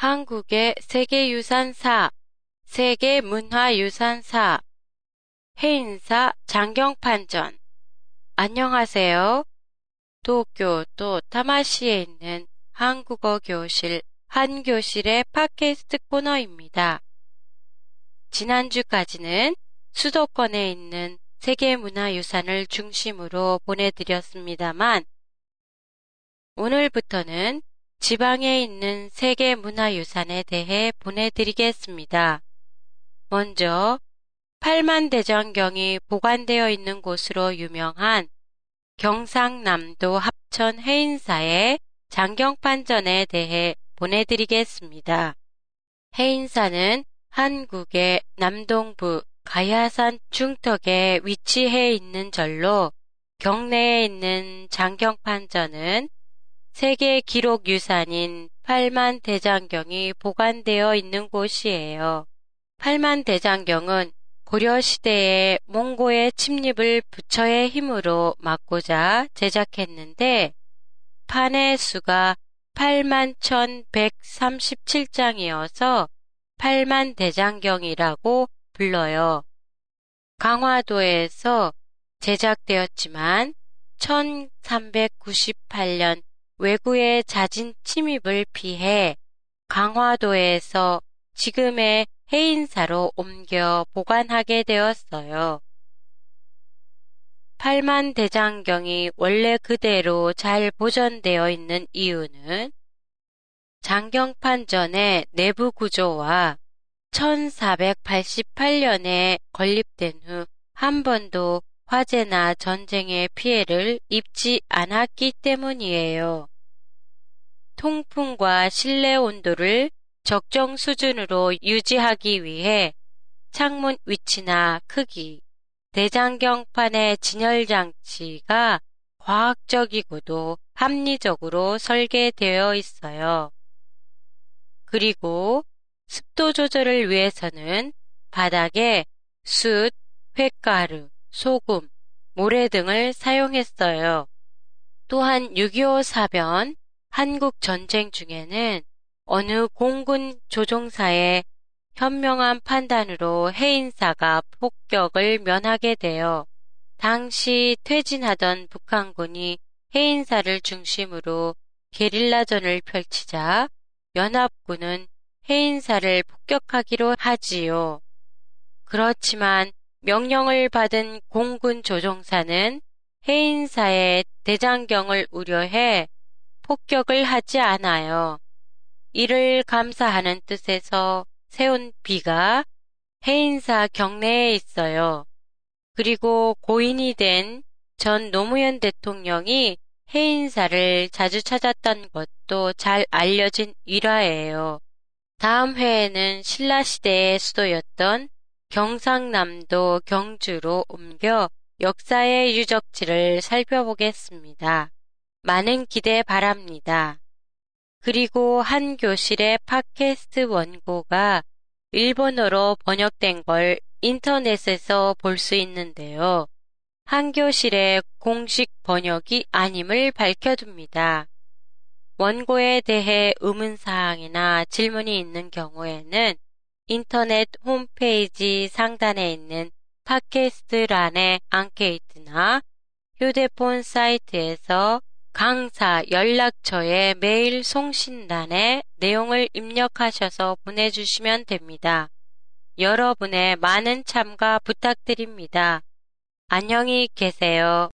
한국의 세계유산사, 세계문화유산사, 해인사 장경판전. 안녕하세요. 도쿄도 타마시에 있는 한국어 교실 한 교실의 팟캐스트 코너입니다. 지난주까지는 수도권에 있는 세계문화유산을 중심으로 보내드렸습니다만 오늘부터는 지방에 있는 세계 문화유산에 대해 보내드리겠습니다. 먼저 팔만대장경이 보관되어 있는 곳으로 유명한 경상남도 합천 해인사의 장경판전에 대해 보내드리겠습니다. 해인사는 한국의 남동부 가야산 중턱에 위치해 있는 절로 경내에 있는 장경판전은 세계 기록 유산인 팔만 대장경이 보관되어 있는 곳이에요. 팔만 대장경은 고려 시대에 몽고의 침입을 부처의 힘으로 막고자 제작했는데 판의 수가 8만 1137장이어서 8만 대장경이라고 불러요. 강화도에서 제작되었지만 1398년 외구의 자진 침입을 피해 강화도에서 지금의 해인사로 옮겨 보관하게 되었어요. 팔만 대장경이 원래 그대로 잘 보존되어 있는 이유는 장경판 전의 내부 구조와 1488년에 건립된 후 한 번도 화재나 전쟁의 피해를 입지 않았기 때문이에요. 통풍과 실내 온도를 적정 수준으로 유지하기 위해 창문 위치나 크기, 대장경판의 진열 장치가 과학적이고도 합리적으로 설계되어 있어요. 그리고 습도 조절을 위해서는 바닥에 숯, 횟가루, 소금, 모래 등을 사용했어요. 또한 6.25 사변, 한국 전쟁 중에는 어느 공군 조종사의 현명한 판단으로 해인사가 폭격을 면하게 되어 당시 퇴진하던 북한군이 해인사를 중심으로 게릴라전을 펼치자 연합군은 해인사를 폭격하기로 하지요. 그렇지만 명령을 받은 공군 조종사는 해인사의 대장경을 우려해 폭격을 하지 않아요. 이를 감사하는 뜻에서 세운 비가 해인사 경내에 있어요. 그리고 고인이 된 전 노무현 대통령이 해인사를 자주 찾았던 것도 잘 알려진 일화예요. 다음 회에는 신라시대의 수도였던 경상남도 경주로 옮겨 역사의 유적지를 살펴보겠습니다. 많은 기대 바랍니다. 그리고 한 교실의 팟캐스트 원고가 일본어로 번역된 걸 인터넷에서 볼 수 있는데요. 한 교실의 공식 번역이 아님을 밝혀둡니다. 원고에 대해 의문사항이나 질문이 있는 경우에는 인터넷 홈페이지 상단에 있는 팟캐스트란의 앙케이트나 휴대폰 사이트에서 강사 연락처에 메일 송신란에 내용을 입력하셔서 보내주시면 됩니다. 여러분의 많은 참가 부탁드립니다. 안녕히 계세요.